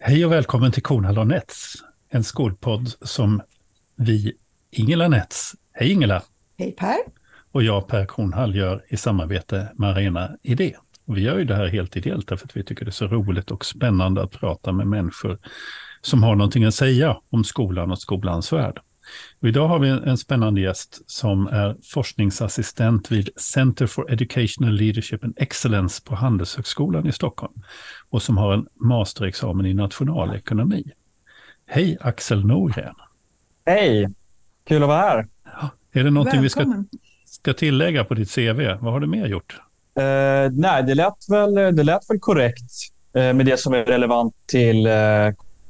Hej och välkommen till Kornhall och Nets, en skolpodd som vi, Ingela Nets, hej Ingela, Hej Per. och jag Per Kornhall gör i samarbete med Arena Idé. Och vi gör ju det här helt ideellt därför att vi tycker det är så roligt och spännande att prata med människor som har någonting att säga om skolan och skolans värld. Och idag har vi en spännande gäst som är forskningsassistent vid Center for Educational Leadership and Excellence på Handelshögskolan i Stockholm och som har en masterexamen i nationalekonomi. Hej Axel Norgren! Hej! Kul att vara här. Är det någonting vi ska, Välkommen. ska tillägga på ditt CV? Vad har du mer gjort? Eh, nej, det lät väl, det lät väl korrekt eh, med det som är relevant till eh,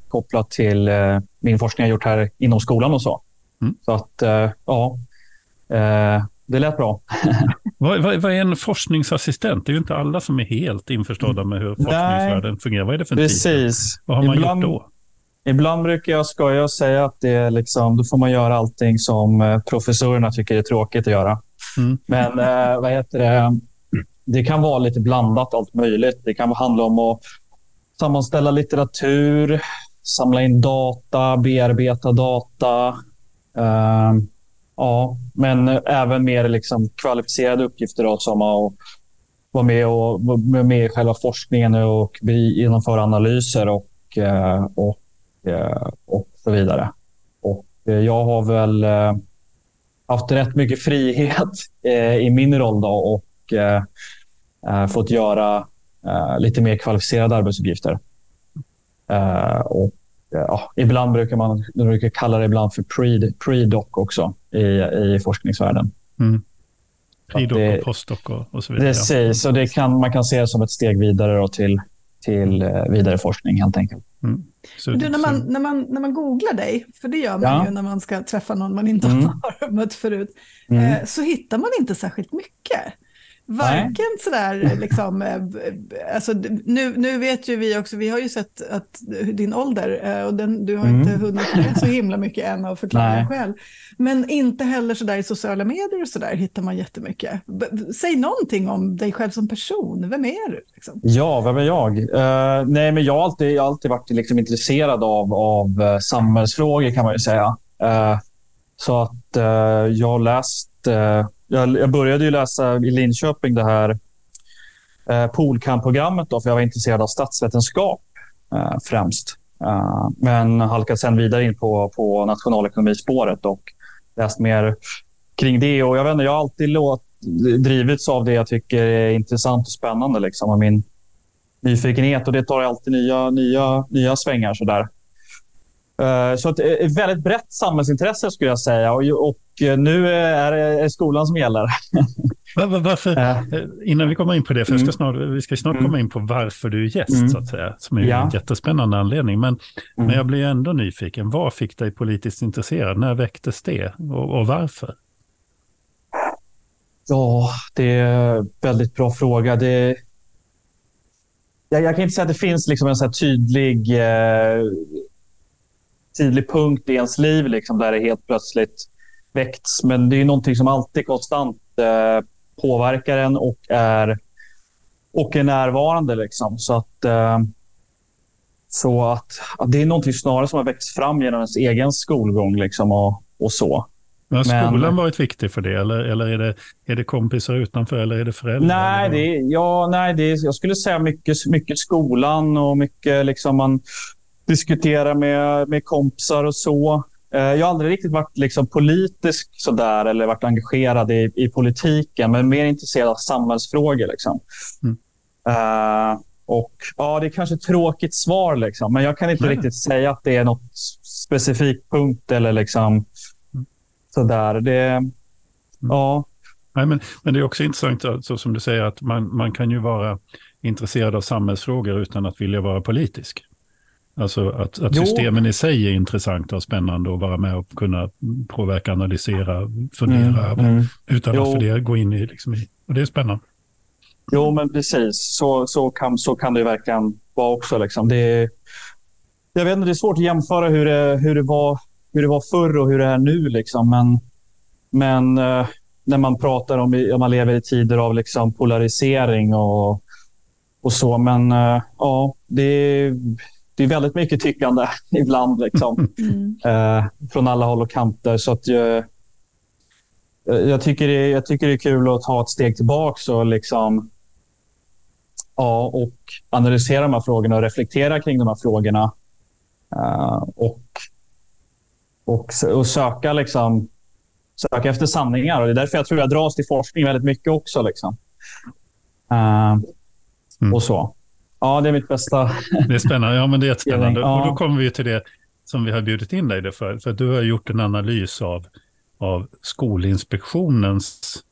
kopplat till eh, min forskning jag gjort här inom skolan och så. Mm. Så att, eh, ja, eh, det lät bra. Vad, vad, vad är en forskningsassistent? Det är ju inte alla som är helt införstådda med hur forskningsvärlden fungerar. Vad är det för en titel? Precis. Vad har man Ibland- gjort då? Ibland brukar jag skoja och säga att det är liksom, då får man göra allting som eh, professorerna tycker är tråkigt att göra. Mm. Men eh, vad heter det? det kan vara lite blandat, allt möjligt. Det kan handla om att sammanställa litteratur, samla in data, bearbeta data. Uh, ja, men även mer liksom kvalificerade uppgifter då, som att vara med, och, vara med i själva forskningen och genomföra analyser och, eh, och, eh, och så vidare. Och eh, jag har väl haft rätt mycket frihet i min roll då och fått göra lite mer kvalificerade arbetsuppgifter. Och, ja, ibland brukar man de brukar kalla det ibland för pre- pre-doc också i, i forskningsvärlden. Mm. Pridoc det- och postdoc och, och så vidare. Precis, och det kan, man kan se det som ett steg vidare då till, till eh, vidare forskning helt enkelt. Mm. Så, du, när, man, när, man, när man googlar dig, för det gör man Ja. ju när man ska träffa någon man inte Mm. har mött förut, Mm. eh, så hittar man inte särskilt mycket. Varken sådär, liksom, eh, alltså, nu, nu vet ju vi också, vi har ju sett att din ålder, eh, och den, du har Mm. inte hunnit med så himla mycket än av förklara Nej. själv. Men inte heller sådär i sociala medier och sådär hittar man jättemycket. B- säg någonting om dig själv som person, vem är du? Liksom? Ja, vem är jag? Eh, nej, men jag har alltid, alltid varit liksom intresserad av, av samhällsfrågor kan man ju säga. Eh, så att eh, jag har läst jag, jag började ju läsa i Linköping det här eh, Polkamp-programmet, för jag var intresserad av statsvetenskap eh, främst. Eh, men halkade sen vidare in på, på nationalekonomispåret och läst mer kring det. Och jag, vet inte, jag har alltid låt, drivits av det jag tycker är intressant och spännande. Liksom, och min nyfikenhet och det tar alltid nya, nya, nya svängar. Sådär. Så att ett väldigt brett samhällsintresse skulle jag säga. Och, och nu är det skolan som gäller. Va- va- varför, Eh, eh, innan vi kommer in på det, för jag ska Mm. snart, vi ska snart Mm. komma in på varför du är gäst, Mm. så att säga, som är Ja. en jättespännande anledning. Men, men Mm. jag blir ändå nyfiken. Vad fick dig politiskt intresserad? När väcktes det och, och varför? Ja, det är en väldigt bra fråga. Det, jag, jag kan inte säga att det finns liksom en så tydlig, eh, tydlig punkt i ens liv liksom, där det helt plötsligt väckts. Men det är någonting som alltid konstant eh, påverkar en och är, och är närvarande. Liksom. Så att, eh, så att, att det är någonting snarare som har växt fram genom ens egen skolgång liksom, och, och så. Har Men- skolan varit viktig för det? Eller, eller är, det, är det kompisar utanför eller är det föräldrar? Nej, det är, ja, nej det är, jag skulle säga mycket, mycket skolan och mycket liksom man diskuterar med, med kompisar och så. Eh, Jag har aldrig riktigt varit liksom politisk sådär eller varit engagerad i, i politiken, men mer intresserad av samhällsfrågor. Liksom. Mm. Eh, och ja, Det är kanske ett tråkigt svar, liksom, men jag kan inte Nej. riktigt säga att det är något specifik punkt eller liksom sådär. Det, ja, Nej, men, men det är också intressant, så som du säger, att man, man kan ju vara intresserad av samhällsfrågor utan att vilja vara politisk. Alltså att, att systemen i sig är intressanta och spännande att vara med och kunna påverka, analysera, fundera Mm, mm. utan Jo. att för det gå in i, liksom. Och det är spännande. Jo, men precis. Så, så, kan, så kan det verkligen vara också. Liksom. Det, är- jag vet inte, det är svårt att jämföra hur det, hur det, var, hur det var förr och hur det är nu. Liksom. Men, men eh, när man pratar om om man lever i tider av liksom, polarisering och, och så. Men eh, ja, det, det är väldigt mycket tyckande ibland liksom, mm. eh, från alla håll och kanter. Så att jag, jag, tycker det, jag tycker det är kul att ta ett steg tillbaka och, liksom, ja, och analysera de här frågorna och reflektera kring de här frågorna. Uh, och, och, och söka, liksom, söka efter sanningar. Och det är därför jag tror jag dras till forskning väldigt mycket också. Liksom. Uh, mm. Och så. Ja, det är mitt bästa. Det är spännande. Ja, men det är jättespännande. Ja. Och då kommer vi till det som vi har bjudit in dig för. För du har gjort en analys av, av Skolinspektionens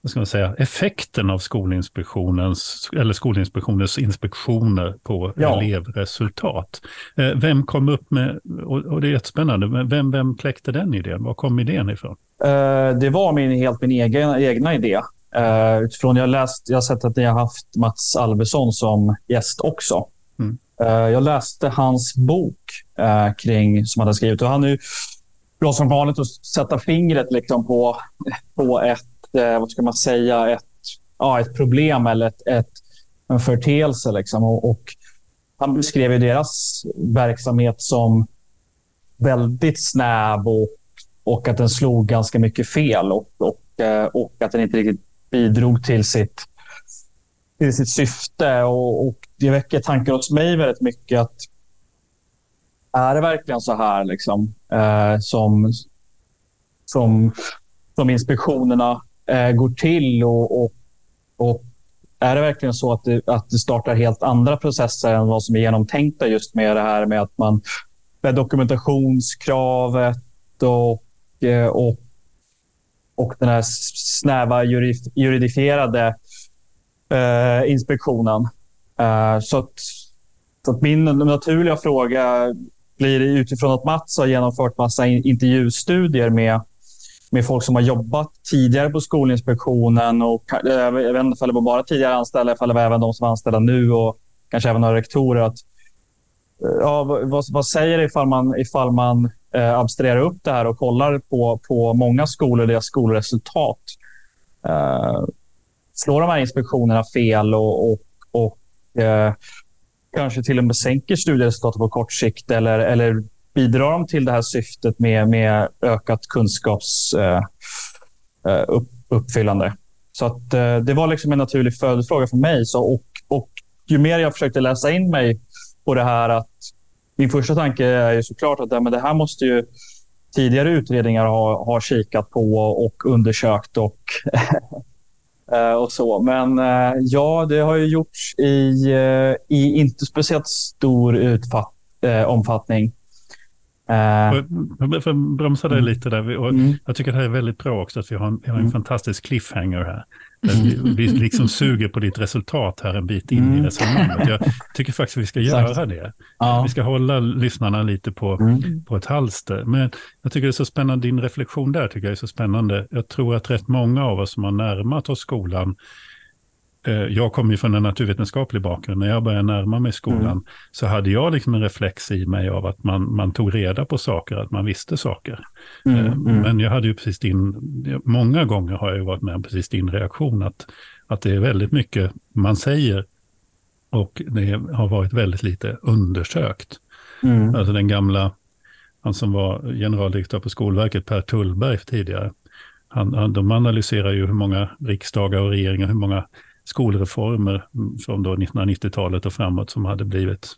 vad ska man säga, effekten av Skolinspektionens, eller Skolinspektionens inspektioner på ja. elevresultat. Eh, vem kom upp med, och det är jättespännande, vem, vem kläckte den idén? Var kom idén ifrån? Eh, det var min, helt min egen, egna idé. Uh, utifrån jag, läst, jag har sett att ni har haft Mats Alvesson som gäst också. Mm. Uh, jag läste hans bok uh, kring, som han har skrivit. Och han är bra som vanligt att sätta fingret liksom på, på ett, vad ska man säga, ett, ja, ett problem eller ett, ett, en förteelse. Liksom. Och, och han beskrev deras verksamhet som väldigt snäv och, och att den slog ganska mycket fel och, och, och att den inte riktigt bidrog till sitt, till sitt syfte. Och, och det väcker tankar hos mig väldigt mycket. att Är det verkligen så här liksom, eh, som, som, som inspektionerna eh, går till? Och, och, och, är det verkligen så att det, att det startar helt andra processer än vad som är genomtänkta just med det här med att man med dokumentationskravet och, eh, och och den här snäva juridifierade eh, inspektionen. Eh, så, att, så att min naturliga fråga blir utifrån att Mats har genomfört massa intervjustudier med, med folk som har jobbat tidigare på Skolinspektionen. Och, eh, jag vet inte om det var bara tidigare anställda, eller det var även de som är anställda nu och kanske även några rektorer. Att, eh, ja, vad, vad säger det ifall man, ifall man eh, abstrahera upp det här och kollar på, på många skolor och deras skolresultat. Eh, slår de här inspektionerna fel och, och, och eh, kanske till och med sänker studieresultatet på kort sikt eller, eller bidrar de till det här syftet med, med ökat kunskapsuppfyllande? Eh, eh, upp. Så att, eh, det var liksom en naturlig följdfråga för mig. Så, och, och ju mer jag försökte läsa in mig på det här att min första tanke är ju såklart att det här måste ju tidigare utredningar ha, ha kikat på och undersökt och, eh, och så. Men eh, ja, det har ju gjorts i, eh, i inte speciellt stor utfatt, omfattning. För att bromsa dig mm. lite där, och mm. jag tycker det här är väldigt bra också att vi har en, vi har en mm. fantastisk cliffhanger här. Vi, vi liksom suger på ditt resultat här en bit in mm. i resonemanget. Jag tycker faktiskt att vi ska Exakt. göra det. Ja. Vi ska hålla lyssnarna lite på, mm. på ett halster. Men jag tycker det är så spännande, din reflektion där tycker jag är så spännande. Jag tror att rätt många av oss som har närmat oss skolan jag kommer ju från en naturvetenskaplig bakgrund. När jag började närma mig skolan mm. så hade jag liksom en reflex i mig av att man, man tog reda på saker, att man visste saker. Mm, eh, mm. Men jag hade ju precis din, många gånger har jag varit med om precis din reaktion, att, att det är väldigt mycket man säger och det har varit väldigt lite undersökt. Mm. Alltså den gamla, han som var generaldirektör på Skolverket, Per Tullberg tidigare, han, han, de analyserar ju hur många riksdagar och regeringar, hur många skolreformer från 1990-talet och framåt som hade blivit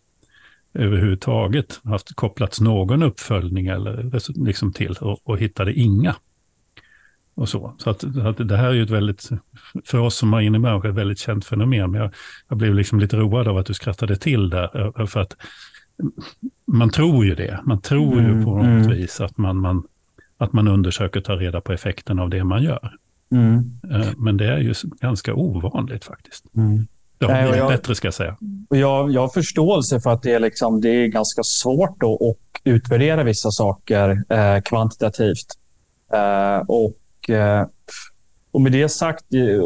överhuvudtaget haft kopplats någon uppföljning eller liksom till och, och hittade inga. Och så så att, att, det här är ju ett väldigt, för oss som har inne människa, ett väldigt känt fenomen. Men jag, jag blev liksom lite road av att du skrattade till där. För att man tror ju det. Man tror mm, ju på något mm. vis att man, man, att man undersöker och tar reda på effekten av det man gör. Mm. Eh, men det är ju ganska ovanligt faktiskt. Mm. Det har blivit bättre ska jag säga. Jag, jag har förståelse för att det är, liksom, det är ganska svårt att, utvärdera vissa saker eh, kvantitativt. Eh, och, eh, och med det sagt, eh,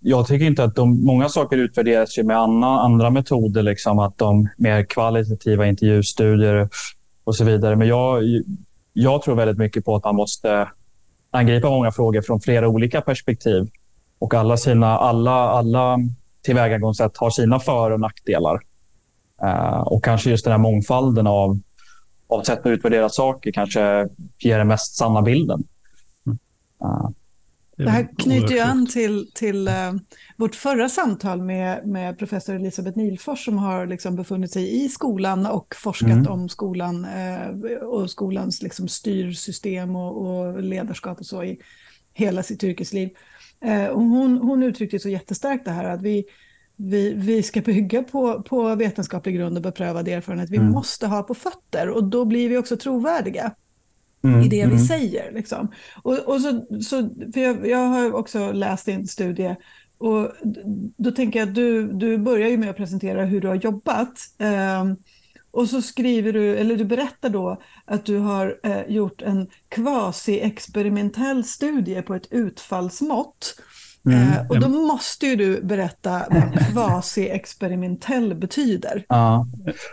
jag tycker inte att de, många saker utvärderas med andra, andra metoder, liksom, att de mer kvalitativa intervjustudier och så vidare. Men jag, jag tror väldigt mycket på att man måste angripa många frågor från flera olika perspektiv. Och alla, sina, alla, alla tillvägagångssätt har sina för och nackdelar. Uh, och kanske just den här mångfalden av, av sätt att utvärdera saker kanske ger den mest sanna bilden. Uh. Det här knyter ju an till, till uh, vårt förra samtal med, med professor Elisabeth Nilfors som har liksom befunnit sig i skolan och forskat mm. om skolan uh, och skolans liksom styrsystem och, och, ledarskap och så i hela sitt yrkesliv. Uh, och hon, hon uttryckte så jättestarkt det här att vi, vi, vi ska bygga på, på vetenskaplig grund och beprövad erfarenhet. Vi mm. måste ha på fötter och då blir vi också trovärdiga. Mm, i det mm. vi säger. Liksom. Och, och så, så, för jag, jag har också läst din studie och då tänker jag att du, du börjar ju med att presentera hur du har jobbat. Eh, och så skriver du, eller du berättar då att du har eh, gjort en kvasi-experimentell studie på ett utfallsmått Mm. Eh, och då måste ju du berätta vad kvasi-experimentell betyder. Ja.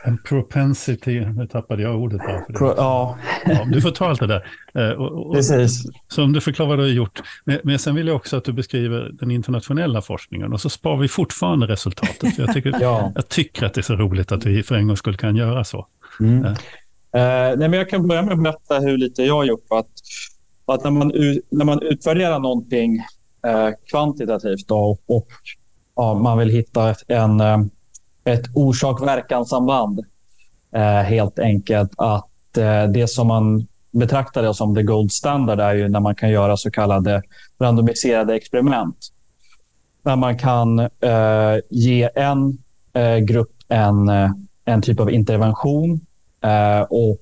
En propensity, nu tappade jag ordet här. För det. Pro, ja. ja. Du får ta allt det där. Eh, och, och, Precis. Så om du förklarar vad du har gjort. Men, men sen vill jag också att du beskriver den internationella forskningen och så spar vi fortfarande resultatet. För jag, tycker, ja. jag tycker att det är så roligt att vi för en gångs skull kan göra så. Mm. Uh. Uh, nej, men jag kan börja med att berätta hur lite jag har gjort. Att, att när, man, när man utvärderar någonting eh, Eh, kvantitativt då, och ja, man vill hitta ett, en, eh, ett orsak-verkan-samband. Eh, helt enkelt att eh, det som man betraktar det som the gold standard är ju när man kan göra så kallade randomiserade experiment. När man kan eh, ge en eh, grupp en, eh, en typ av intervention och,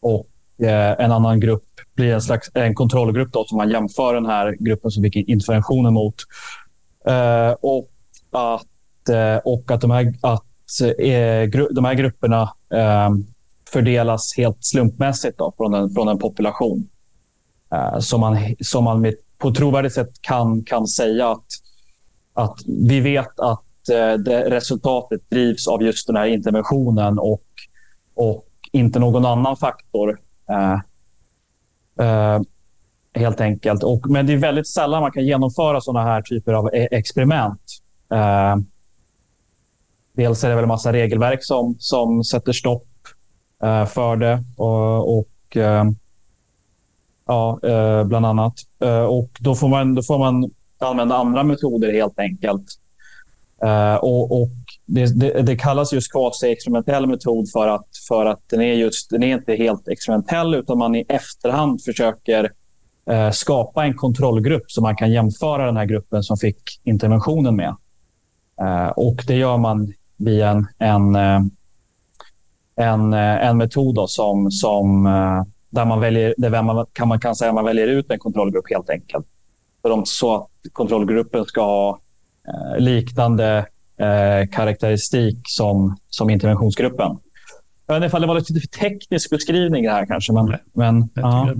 och Eh, en annan grupp blir en slags en kontrollgrupp då, som man jämför den här gruppen som fick interventionen mot. Eh, och att, eh, och att, de, här, att eh, gru, de här grupperna eh, fördelas helt slumpmässigt då, från, en, från en population. Eh, som man, som man med, på ett trovärdigt sätt kan, kan säga att, att vi vet att eh, det, resultatet drivs av just den här interventionen och, och inte någon annan faktor. Eh, eh, helt enkelt. Och, men det är väldigt sällan man kan genomföra sådana här typer av e- experiment. Eh, dels är det väl en massa regelverk som, som sätter stopp eh, för det. Och, och eh, ja, bland annat. och då får, man, då får man använda andra metoder helt enkelt. och, och det, det, det, kallas just kvasi-experimentell metod för att, för att den, är just, den är inte helt experimentell utan man i efterhand försöker eh, skapa en kontrollgrupp som man kan jämföra den här gruppen som fick interventionen med. Eh, och Det gör man via en, en, eh, en, eh, en metod då som, som, eh, där man väljer, där man kan, man kan säga man väljer ut en kontrollgrupp helt enkelt. För de, så att kontrollgruppen ska ha liknande eh, karaktäristik som, som interventionsgruppen. Jag vet inte ifall det var lite för teknisk beskrivning här kanske. Men, Nej, men, ja.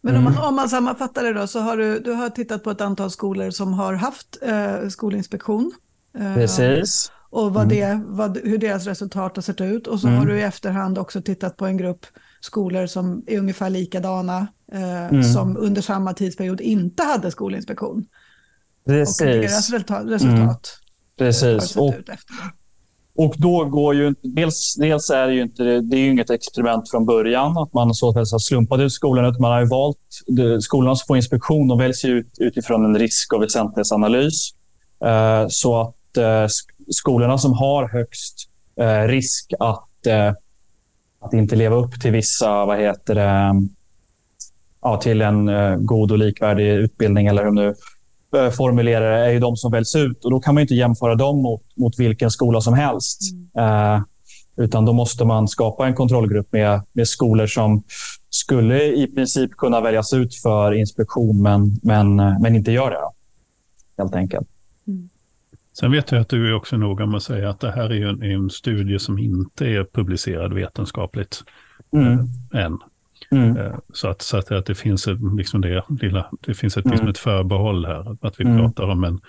men om man, mm. om man sammanfattar det då, så har du, du har tittat på ett antal skolor som har haft eh, skolinspektion. Eh, Precis. Och vad det, mm. vad, hur deras resultat har sett ut. Och så mm. har du i efterhand också tittat på en grupp skolor som är ungefär likadana, eh, mm. som under samma tidsperiod inte hade skolinspektion. Precis. Och deras resultat. resultat. Precis. Och, och då går ju dels, dels är det ju inte det är ju inget experiment från början att man så att säga slumpat ut skolorna utan man har ju valt skolorna som får inspektion de väljs ut utifrån en risk och väsentlighetsanalys. Uh, så att uh, skolorna som har högst uh, risk att, att inte leva upp till vissa, vad heter det, ja, till en god och likvärdig utbildning eller hur nu Eh, formulerare är ju de som väljs ut och då kan man inte jämföra dem mot, mot vilken skola som helst. Mm. Eh, utan då måste man skapa en kontrollgrupp med, med skolor som skulle i princip kunna väljas ut för inspektion men, men, men inte gör det. Helt enkelt. Mm. Sen vet jag att du är också noga med att säga att det här är en, en studie som inte är publicerad vetenskapligt mm. än. Mm. Eh, så, att, så att, att det finns ett, liksom det, lilla, det finns ett, liksom mm. ett förbehåll här, att vi mm. pratar om, en,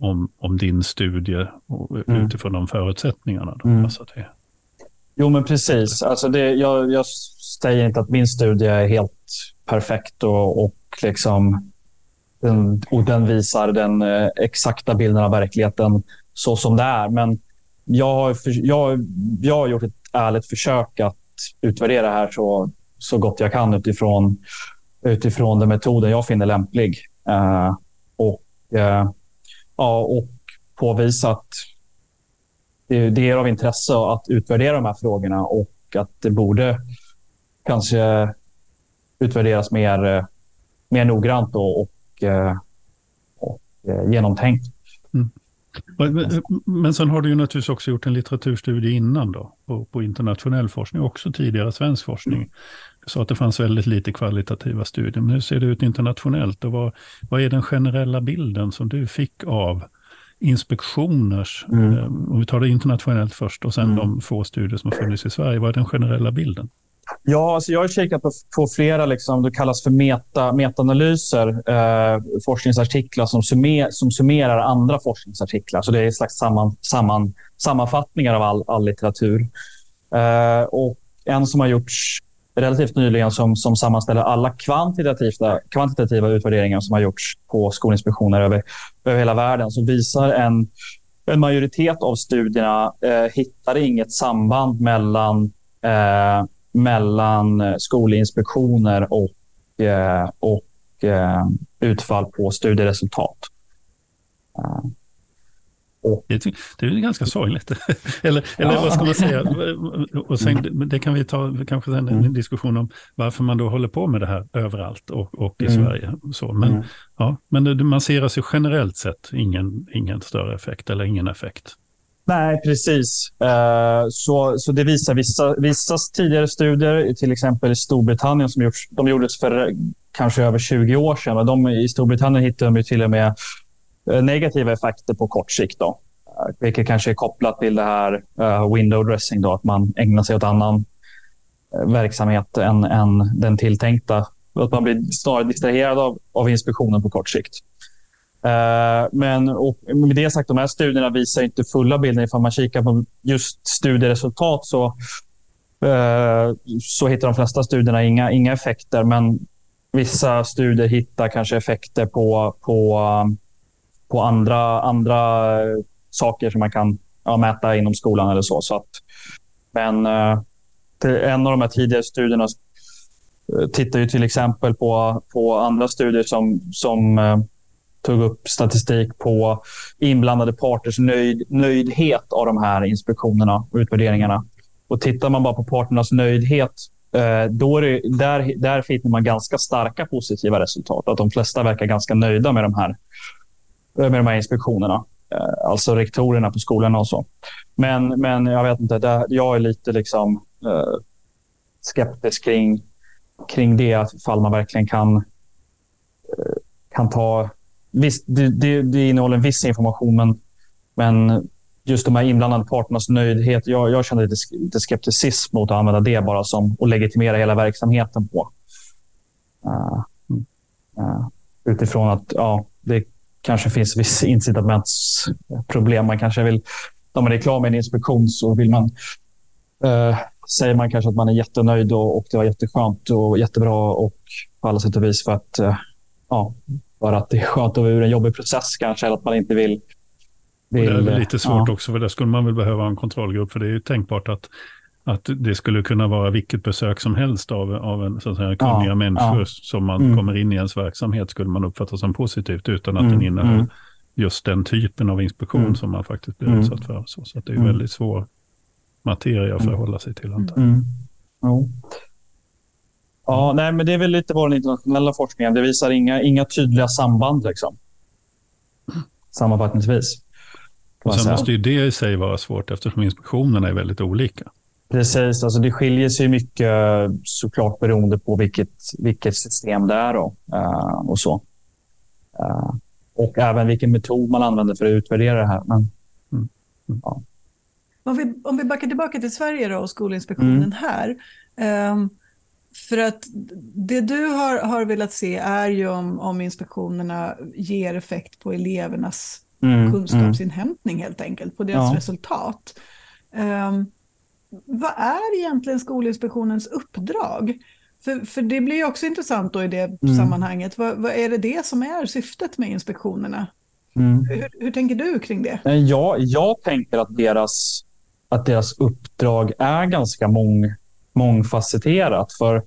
om, om din studie mm. utifrån de förutsättningarna. Då, mm. alltså det, jo, men precis. Alltså det, jag, jag säger inte att min studie är helt perfekt och, och, liksom, den, och den visar den eh, exakta bilden av verkligheten så som det är. Men jag, har, jag, jag har gjort ett ärligt försök att utvärdera det här så, så gott jag kan utifrån, utifrån den metoden jag finner lämplig. Uh, och, uh, ja, och påvisa att det, det är av intresse att utvärdera de här frågorna och att det borde kanske utvärderas mer, mer noggrant och, och, och genomtänkt. Mm. Men sen har du ju naturligtvis också gjort en litteraturstudie innan då, på, på internationell forskning, också tidigare svensk forskning. Sa att det fanns väldigt lite kvalitativa studier, men hur ser det ut internationellt? Och vad, vad är den generella bilden som du fick av inspektioners, mm. eh, om vi tar det internationellt först och sen mm. de få studier som har funnits i Sverige, vad är den generella bilden? Ja, alltså jag har kikat på, på flera, liksom, det kallas för meta, metaanalyser, eh, forskningsartiklar som, summer, som summerar andra forskningsartiklar. Så det är en slags samman, samman, sammanfattningar av all, all litteratur. Eh, och en som har gjorts relativt nyligen som, som sammanställer alla kvantitativa, kvantitativa utvärderingar som har gjorts på skolinspektioner över, över hela världen, så visar en, en majoritet av studierna eh, hittar inget samband mellan eh, mellan skolinspektioner och, eh, och eh, utfall på studieresultat. Eh, det, det är ganska sorgligt. eller eller ja. vad ska man säga? Och sen, mm. det kan vi ta kanske sen en mm. diskussion om varför man då håller på med det här överallt och, och i mm. Sverige. Så, men mm. ja, men man ser alltså generellt sett ingen, ingen större effekt eller ingen effekt. Nej, precis. Uh, så, så det visar vissa, vissa tidigare studier, till exempel i Storbritannien, som gjorts, de gjordes för kanske över 20 år sedan. De, I Storbritannien hittade de till och med eh, Eh, negativa effekter på kort sikt. Då. Eh, vilket kanske är kopplat till det här uh, window dressing, då, att man ägnar sig åt annan verksamhet än, än den tilltänkta. Att man blir snarare distraherad av, av inspektionen på kort sikt. Men och med det sagt, de här studierna visar inte fulla bilden. Ifall man kikar på just studieresultat så, uh, så hittar de flesta studierna inga, inga effekter. Men vissa studier hittar kanske effekter på, på, på andra, andra eh, saker som man kan ja, mäta inom skolan eller så. så att, men eh, en av de här tidigare studierna eh, tittar ju till exempel på, på andra studier som, som tog upp statistik på inblandade parters nöjd, nöjdhet av de här inspektionerna och utvärderingarna. Och tittar man bara på parternas nöjdhet, då är det, där, där finner man ganska starka positiva resultat. Att de flesta verkar ganska nöjda med de här, eh, Eh, med de här inspektionerna. Eh, alltså rektorerna på skolorna och så. Men, men jag vet inte, där, jag är lite liksom, eh, skeptisk kring, kring det, ifall man verkligen kan, kan ta visst, det, det, det innehåller en viss information, men, men just de här inblandade parternas nöjdhet. Jag, jag känner lite, lite skepticism mot att använda det bara som och legitimera hela verksamheten på. Uh, uh, utifrån att ja, det kanske finns vissa incitamentsproblem. Man kanske vill, när man är klar med en inspektion så vill man uh, säger man kanske att man är jättenöjd och, och det var jätteskönt och jättebra och på alla sätt och vis för att ja, för att det är skönt att vara ur en jobbig process kanske, eller att man inte vill... det är lite svårt ja. också, för där skulle man väl behöva en kontrollgrupp, för det är ju tänkbart att att det skulle kunna vara vilket besök som helst av, av en, så att säga, kunniga ja, människor ja. som man mm. kommer in i ens verksamhet skulle man uppfatta som positivt utan att mm, den innehåller mm. just den typen av inspektion mm. som man faktiskt blir mm. utsatt för. Så, så det är mm. väldigt svår materia att förhålla sig till. Mm. Ja, nej, men det är väl lite vad den internationella forskningen. Det visar inga, inga tydliga samband. Liksom. Sammanfattningsvis. Och sen måste ju det i sig vara svårt eftersom inspektionerna är väldigt olika. Precis, alltså det skiljer sig mycket såklart beroende på vilket, vilket system det är. Då, uh, och så. Uh, och även vilken metod man använder för att utvärdera det här. Men, mm. Mm. Ja. Om, vi, om vi backar tillbaka till Sverige då och Skolinspektionen mm. här. Um, för att det du har, har velat se är ju om, om inspektionerna ger effekt på elevernas mm, kunskapsinhämtning helt enkelt, på deras ja. resultat. Um, vad är egentligen Skolinspektionens uppdrag? För, för det blir ju också intressant då i det mm. sammanhanget. Vad, vad, är det det som är syftet med inspektionerna? Mm. Hur, hur, tänker du kring det? Jag, jag tänker att deras, att deras uppdrag är ganska mång, mångfacetterat. För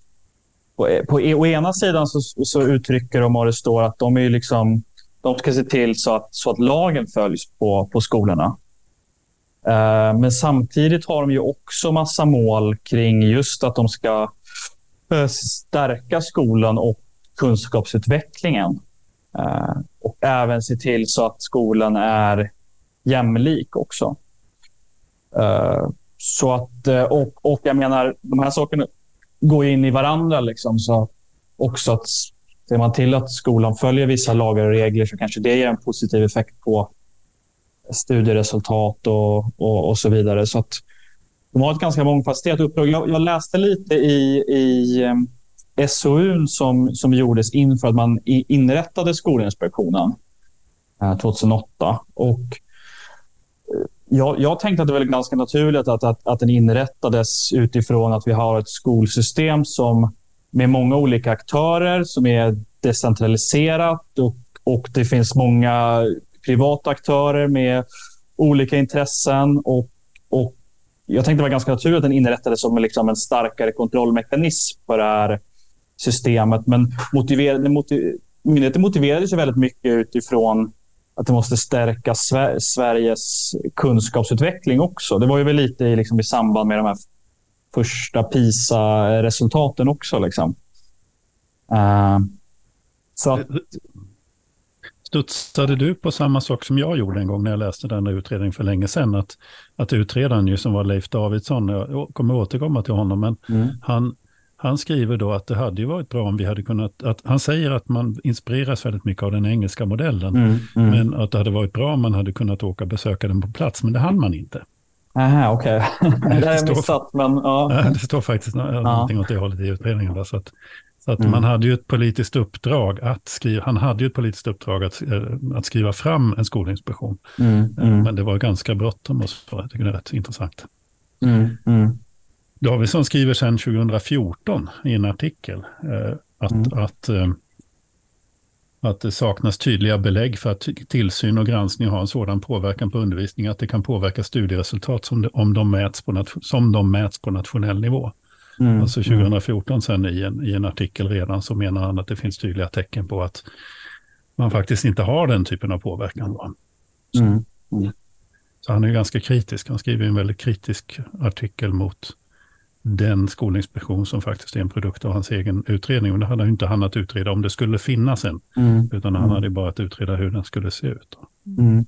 på, på, å ena sidan så, så uttrycker de, och det står, att de är liksom de ska se till så att, så att lagen följs på, på skolorna. Eh, men samtidigt har de ju också massa mål kring just att de ska eh, stärka skolan och kunskapsutvecklingen. Eh, och även se till så att skolan är jämlik också. så att, och, och jag menar, de här sakerna går in i varandra. Liksom, så också att Ser man till att skolan följer vissa lagar och regler så kanske det ger en positiv effekt på studieresultat och, och, och så vidare. Så att de har ett ganska mångfacetterat uppdrag. Jag, jag, läste lite i, i ehm, SOU som, som gjordes inför att man inrättade Skolinspektionen eh, 2008. Och eh, jag, jag tänkte att det var ganska naturligt att, att, att den inrättades utifrån att vi har ett skolsystem som med många olika aktörer som är decentraliserat och, och det finns många privata aktörer med olika intressen. Och, och jag tänkte det var ganska naturligt att den inrättades som liksom en starkare kontrollmekanism för det här systemet. Men motiverade, motiv, myndigheten motiverades väldigt mycket utifrån att det måste stärka Sveriges kunskapsutveckling också. Det var ju väl lite i, liksom, i samband med de här första PISA-resultaten också. Liksom. Uh, så att... Eh, Studsade du på samma sak som jag gjorde en gång när jag läste den utredningen för länge sedan? Att, att utredaren ju som var Leif Davidsson, jag kommer återkomma till honom, men mm. han, han skriver då att det hade ju varit bra om vi hade kunnat, att, han säger att man inspireras väldigt mycket av den engelska modellen, mm, mm. men att det hade varit bra om man hade kunnat åka och besöka den på plats, men det hann man inte. Aha, okej. Okay. det har jag missat, men ja. Det står faktiskt ja. någonting åt det hållet i utredningen. Då, så att, så att mm. man hade ju ett politiskt uppdrag att skriva, han hade ju ett politiskt uppdrag att, att skriva fram en skolinspektion. Mm. Mm. Men det var ganska bråttom och så, jag tycker det är rätt intressant. Mm. Mm. Davidsson skriver sedan 2014 i en artikel eh, att, mm. att, eh, att det saknas tydliga belägg för att tillsyn och granskning har en sådan påverkan på undervisning att det kan påverka studieresultat som, de, om de mäts på, som de mäts på nationell nivå. Mm. Alltså 2014 mm. sen i en, i en artikel redan så menar han att det finns tydliga tecken på att man faktiskt inte har den typen av påverkan. Så, mm. Mm. så han är ganska kritisk. Han skriver en väldigt kritisk artikel mot den skolinspektion som faktiskt är en produkt av hans egen utredning. Och det hade han inte han att utreda om det skulle finnas en, mm. utan han mm. hade bara att utreda hur den skulle se ut. Mm.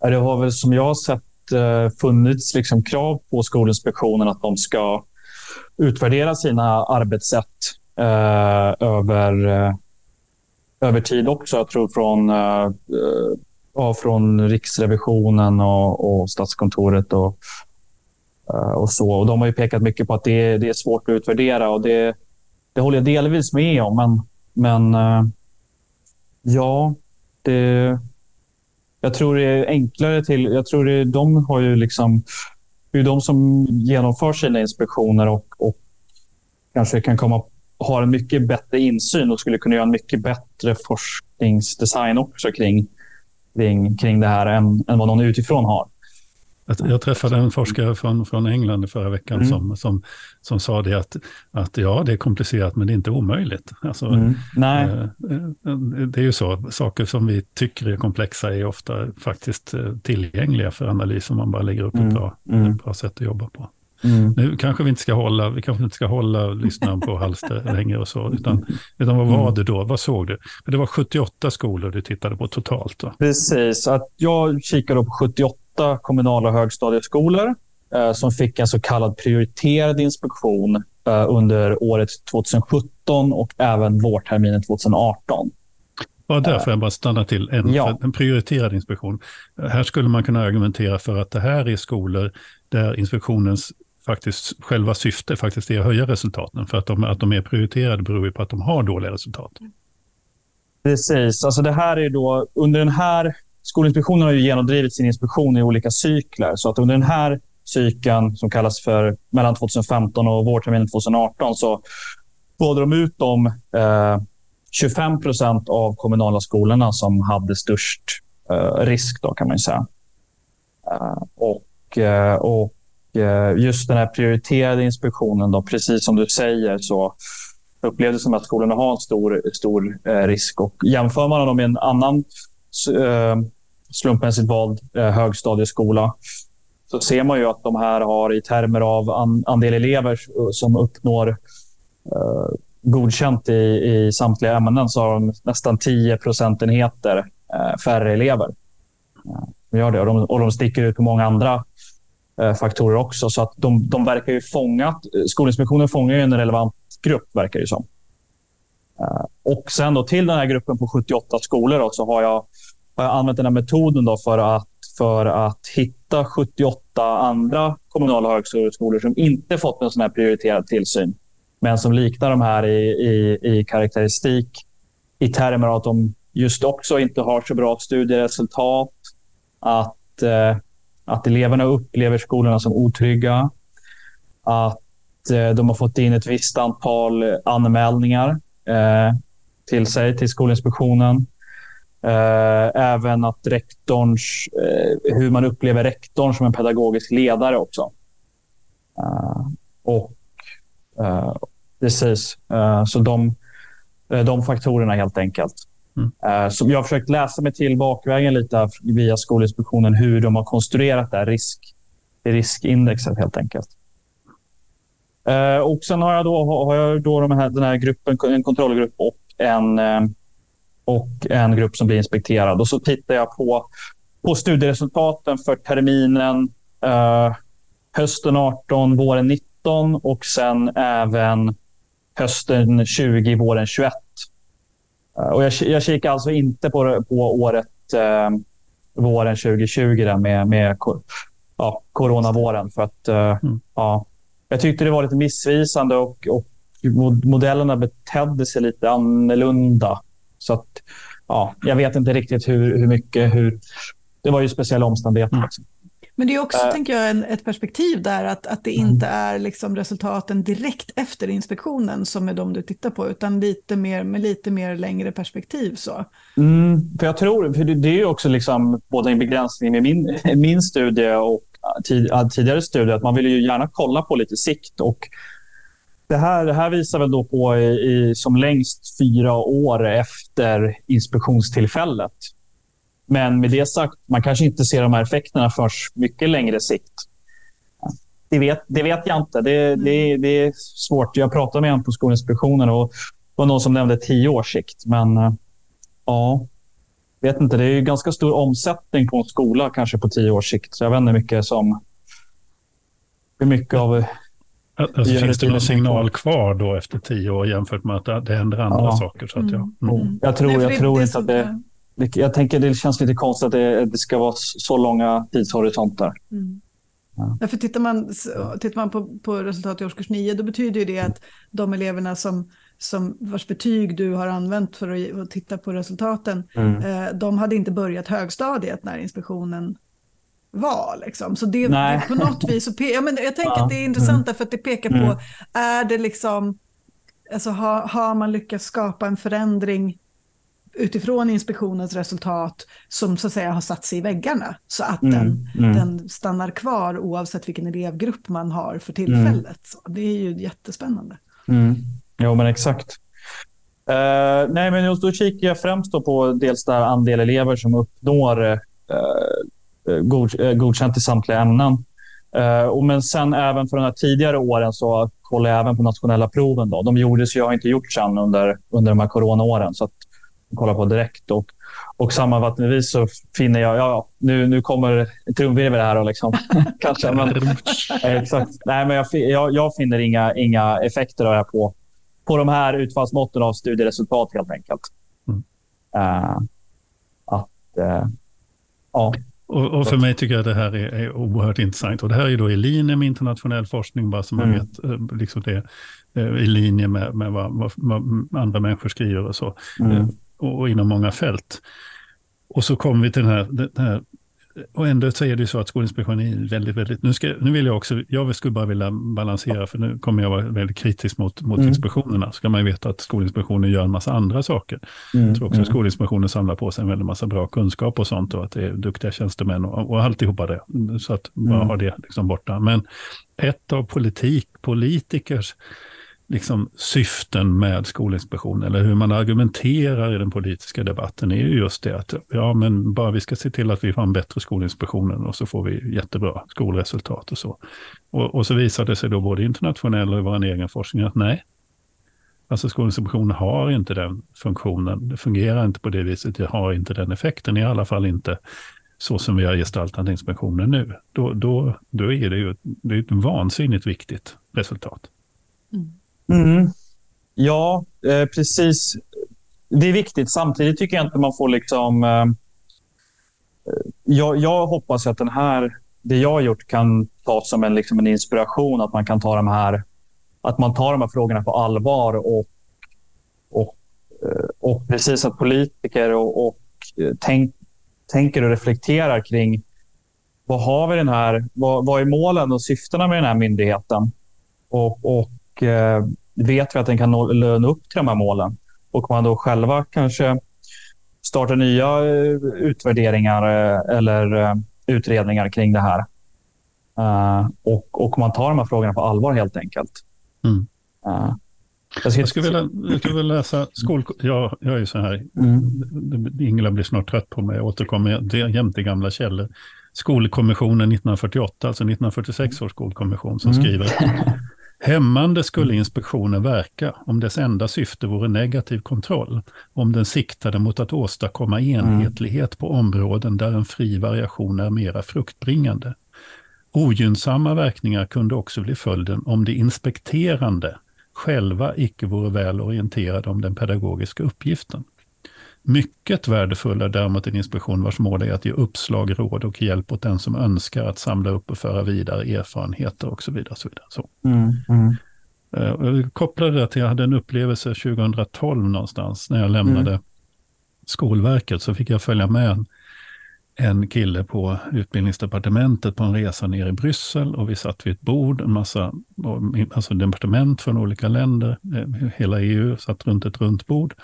Det har väl som jag har sett eh, funnits liksom krav på Skolinspektionen att de ska utvärdera sina arbetssätt eh, över, eh, över tid också. Jag tror från, eh, eh, ja, från Riksrevisionen och, och Statskontoret och, eh, och så. Och de har ju pekat mycket på att det, det är svårt att utvärdera och det, det håller jag delvis med om. Men, men eh, ja, det, jag tror det är enklare till... Jag tror det, de har ju liksom det är de som genomför sina inspektioner och, och kanske kan komma har en mycket bättre insyn och skulle kunna göra en mycket bättre forskningsdesign också kring, kring, kring det här än, än vad någon utifrån har. Jag träffade en forskare från, från England förra veckan mm. som, som, som sa det att, att ja, det är komplicerat men det är inte omöjligt. Alltså, mm. Nej. Eh, eh, det är ju så, saker som vi tycker är komplexa är ofta faktiskt eh, tillgängliga för analys om man bara lägger upp mm. ett, bra, mm. ett bra sätt att jobba på. Mm. Nu kanske vi inte ska hålla, vi kanske inte ska hålla lyssnaren på halster längre och så, utan, utan vad var mm. det då? Vad såg du? För det var 78 skolor du tittade på totalt. Va? Precis, att jag kikade på 78 åtta kommunala högstadieskolor eh, som fick en så kallad prioriterad inspektion eh, under året 2017 och även vårterminen 2018. Bara där får jag bara stanna till. En, ja. en prioriterad inspektion. Här skulle man kunna argumentera för att det här är skolor där inspektionens faktiskt själva syfte faktiskt är att höja resultaten. För att de, att de är prioriterade beror ju på att de har dåliga resultat. Precis. Alltså det här är då, under den här Skolinspektionen har ju genomdrivit sin inspektion i olika cykler. Så att under den här cykeln, som kallas för mellan 2015 och vårterminen 2018, så valde de ut de eh, 25 procent av kommunala skolorna som hade störst eh, risk då kan man säga. Eh, och, eh, och just den här prioriterade inspektionen då, precis som du säger så upplevdes som att skolorna har en stor, stor risk. Och jämför man dem med en annan Eh, slumpmässigt vald eh, högstadieskola så ser man ju att de här har i termer av andel elever eh, som uppnår godkänt i, i samtliga ämnen så har de nästan 10 procentenheter färre elever. Gör det. Och, de, och de sticker ut på många andra faktorer också. Så att de, de verkar ju fånga... Skolinspektionen fångar ju en relevant grupp, verkar det som. Eh, och sen då till den här gruppen på 78 skolor då, så har jag, har jag använt den här metoden då för att för att hitta 78 andra kommunala högskolor som inte fått en sån här prioriterad tillsyn, men som liknar de här i, i, i karaktäristik i termer av att de just också inte har så bra studieresultat, att, eh, att eleverna upplever skolorna som otrygga, att eh, de har fått in ett visst antal anmälningar eh, till sig, till Skolinspektionen. Eh, även att rektorns, eh, hur man upplever rektorn som en pedagogisk ledare också. Och Precis. så de, de faktorerna helt enkelt. Mm. Så jag har försökt läsa mig till bakvägen lite via Skolinspektionen hur de har konstruerat det här risk, riskindexet helt enkelt. Och sen har jag då, har jag då de här, den här gruppen, en kontrollgrupp och en och en grupp som blir inspekterad. Och så tittar jag på, på studieresultaten för terminen eh, hösten 18, våren 19 och sen även hösten 20, våren 21. Eh, och jag, jag kikar alltså inte på, på året eh, våren 2020 där med, med ja, coronavåren. För att, eh, mm. ja, jag tyckte det var lite missvisande och, och modellerna betedde sig lite annorlunda så att, ja, jag vet inte riktigt hur, hur mycket. Hur, det var ju speciella omständigheter. Mm. Men det är också, äh, tänker jag, en, ett perspektiv där att, att det inte mm. är liksom resultaten direkt efter inspektionen som är de du tittar på, utan lite mer, med lite mer längre perspektiv. Så. Mm, för jag tror, för det är ju också liksom både en begränsning med min, min studie och tid, tidigare studier, att man vill ju gärna kolla på lite sikt. Och det här, det här visar väl då på i, i, som längst fyra år efter inspektionstillfället. Men med det sagt, man kanske inte ser de här effekterna för mycket längre sikt. Det vet, det vet jag inte. Det, det, det är svårt. Jag pratade med en på Skolinspektionen och det var någon som nämnde tio års sikt. Men eh, ja, vet inte. Det är ganska stor omsättning på en skola kanske på tio års sikt. Så jag vet inte hur mycket som... Hur mycket av Alltså, finns det någon signal kvar då efter tio år jämfört med att det händer andra ja. saker? Så att jag, mm. Mm. jag tror, jag tror inte att det... Jag tänker det känns lite konstigt att det, det ska vara så långa tidshorisonter. Mm. Ja. för tittar man, tittar man på, på resultat i årskurs 9, då betyder det att de eleverna som, som vars betyg du har använt för att, att titta på resultaten, mm. eh, de hade inte börjat högstadiet när inspektionen var. Liksom. Så det, det, på något vis, så ja, men jag tänker ja. att det är intressant mm. för att det pekar mm. på, är det liksom, alltså har, har man lyckats skapa en förändring utifrån inspektionens resultat som så att säga har satt sig i väggarna så att mm, den, mm. den stannar kvar oavsett vilken elevgrupp man har för tillfället. Mm. Det är ju jättespännande. Jo, men exakt. Uh, nej, men just då kikar jag främst på dels där andel elever som uppnår uh, Eh, god, eh, godkänt i samtliga ämnen. Uh, och men sen även för de här tidigare åren så kollar jag även på nationella proven. Då. De gjordes, jag har inte gjort sen under, under de här coronaåren. Så att jag kollar på direkt. Och, och sammanfattningsvis så finner jag, ja, nu, nu kommer trumvirvel här och liksom, kanske. Men, exakt. Nej, men jag, jag, jag, finner inga, inga effekter av det på, på de här utfallsmåtten av studieresultat helt enkelt. Mm. Uh, att, uh, ja. Och, och, för mig tycker jag att det här är, är oerhört intressant. Och det här är då i linje med internationell forskning, bara man mm. vet. Eh, liksom det, eh, I linje med, med vad, vad, vad, andra människor skriver och så. Mm. Eh, och, och, inom många fält. Och så kommer vi till den här, den här och ändå så är det så att Skolinspektionen är väldigt, väldigt... Nu, ska, nu vill jag också, jag skulle bara vilja balansera, för nu kommer jag vara väldigt kritisk mot, mot mm. inspektionerna. Ska man ju veta att Skolinspektionen gör en massa andra saker. Mm. Jag tror också mm. att Skolinspektionen samlar på sig en väldigt massa bra kunskap och sånt och att det är duktiga tjänstemän och, och alltihopa det. Så att bara mm. ha det liksom borta. Men ett av politik, politikers liksom syften med Skolinspektionen eller hur man argumenterar i den politiska debatten är ju just det att ja, men bara vi ska se till att vi får en bättre Skolinspektionen och så får vi jättebra skolresultat och så. Och, och så visar det sig då både internationellt och i vår egen forskning att nej, alltså Skolinspektionen har inte den funktionen, det fungerar inte på det viset, det har inte den effekten, i alla fall inte så som vi har gestaltat inspektionen nu. Då, då, då är det ju det är ett vansinnigt viktigt resultat. Mm. Mm. Ja, eh, precis. Det är viktigt. Samtidigt tycker jag inte man får liksom... Eh, eh jag, jag, hoppas att den här, det jag har gjort kan tas som en, liksom en inspiration. Att man kan ta de här, att man tar de här frågorna på allvar och, och, eh, och precis att politiker och, och eh, tänk, tänker och reflekterar kring vad har vi den här, vad, vad är målen och syftena med den här myndigheten? Och, och eh, vet vi att den kan nå, upp till de här målen? Och man då själva kanske startar nya eh, utvärderingar eh, eller utredningar kring det här. och, och man tar de här frågorna på allvar helt enkelt. Mm. Jag, jag, skulle vilja, jag skulle vilja läsa skol... Jag, jag är ju så här, mm. Ingela blir snart trött på mig, jag återkommer jämte gamla källor. Skolkommissionen 1948, alltså 1946 års skolkommission, som mm. skriver Hämmande skulle inspektionen verka om dess enda syfte vore negativ kontroll, om den siktade mot att åstadkomma enhetlighet på områden där en fri variation är mera fruktbringande. Ogynnsamma verkningar kunde också bli följden om de inspekterande själva icke vore väl orienterade om den pedagogiska uppgiften. Mycket värdefull är däremot en inspektion vars mål är att ge uppslag, råd och hjälp åt den som önskar att samla upp och föra vidare erfarenheter och så vidare. Så vidare. Så. Mm, mm. Eh, jag kopplade det till att jag hade en upplevelse 2012 någonstans när jag lämnade mm. Skolverket så fick jag följa med en, en kille på utbildningsdepartementet på en resa ner i Bryssel och vi satt vid ett bord, en massa alltså departement från olika länder, eh, hela EU satt runt ett runt bord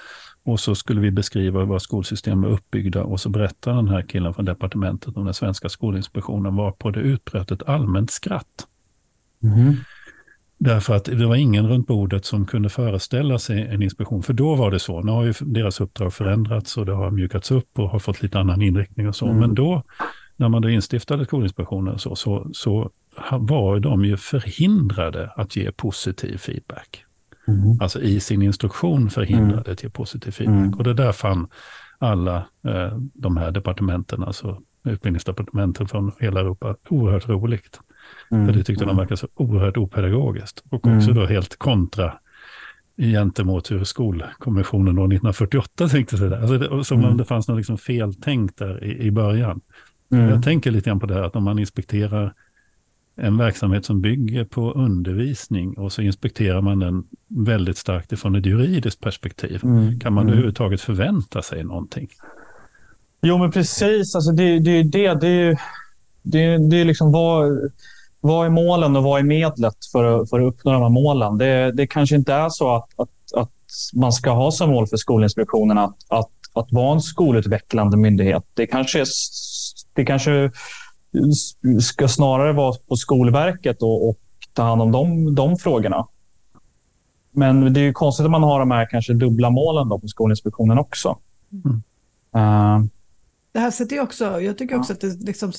och så skulle vi beskriva hur våra skolsystem är uppbyggda och så berättar den här killen från departementet om den svenska skolinspektionen varpå det utbröt ett allmänt skratt. Mm. Därför att det var ingen runt bordet som kunde föreställa sig en inspektion. För då var det så. Nu har ju deras uppdrag förändrats och det har mjukats upp och har fått lite annan inriktning och så. Mm. Men då, när man då instiftade Skolinspektionen så, så, så var de ju förhindrade att ge positiv feedback. Mm. Alltså i sin instruktion förhindrade mm. till positiv feedback. Mm. Och det där fann alla eh, de här departementen, alltså utbildningsdepartementen från hela Europa, oerhört roligt. Mm. För det tyckte de mm. verkade så oerhört opedagogiskt. Och också mm. då helt kontra gentemot hur skolkommissionen år 1948 tänkte sig det. Alltså det som mm. om det fanns något liksom feltänkt där i, i början. Mm. Jag tänker lite grann på det här att om man inspekterar en verksamhet som bygger på undervisning och så inspekterar man den väldigt starkt ifrån ett juridiskt perspektiv. Mm. Kan man mm. överhuvudtaget förvänta sig någonting? Jo, men precis. Alltså det, det är det. Det är, det, det är liksom vad, vad är målen och vad är medlet för, för att uppnå de här målen? Det, det kanske inte är så att, att, att man ska ha som mål för Skolinspektionen att, att, att vara en skolutvecklande myndighet. Det kanske, är, det kanske ska snarare vara på Skolverket och, och ta hand om de, de frågorna. Men det är ju konstigt att man har de här kanske dubbla målen då på Skolinspektionen också. Mm. Uh, det här sätter ju också, jag tycker också ja. att det liksom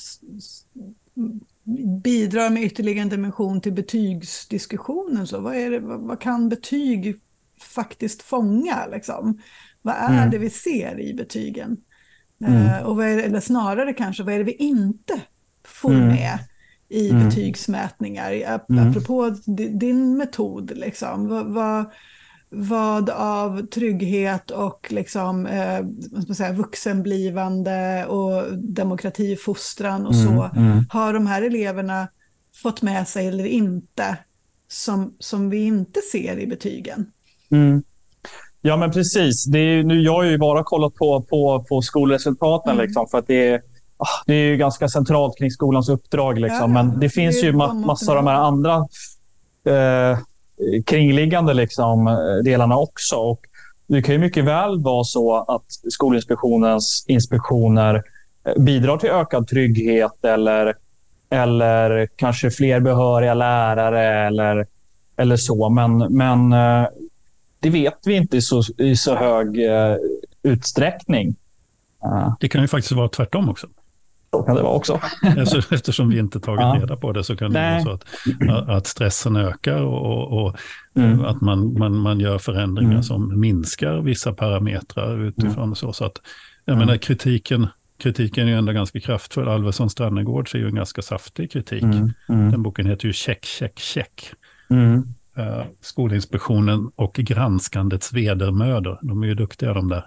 bidrar med ytterligare en dimension till betygsdiskussionen. Så vad, är det, vad, vad kan betyg faktiskt fånga? Liksom? Vad är mm. det vi ser i betygen? Mm. Uh, och vad är det, eller snarare kanske, vad är det vi inte får mm. med i mm. betygsmätningar? Mm. Apropå din metod, liksom. vad, vad, vad av trygghet och liksom, eh, vad säga, vuxenblivande och demokratifostran och så mm, mm. har de här eleverna fått med sig eller inte som, som vi inte ser i betygen? Mm. Ja, men precis. Det är, nu, jag har ju bara kollat på, på, på skolresultaten mm. liksom, för att det är det är ju ganska centralt kring skolans uppdrag. Liksom. Men det finns ju ma massor av de här andra eh, kringliggande liksom, delarna också. Och det kan ju mycket väl vara så att Skolinspektionens inspektioner eh, bidrar till ökad trygghet eller, eller kanske fler behöriga lärare eller, eller så. Men, men eh, det vet vi inte i så, i så hög utsträckning. Det kan ju faktiskt vara tvärtom också. Så kan det vara också. Eftersom vi inte tagit ja. reda på det så kan det Nej. vara så att, att stressen ökar och, och mm. att man, man, man gör förändringar mm. som minskar vissa parametrar utifrån mm. så. så att, jag mm. menar kritiken, kritiken är ju ändå ganska kraftfull. Alvesson Strannegårds är ju en ganska saftig kritik. Mm. Mm. Den boken heter ju Check, check, check. Mm. Uh, Skolinspektionen och granskandets vedermödor. De är ju duktiga de där.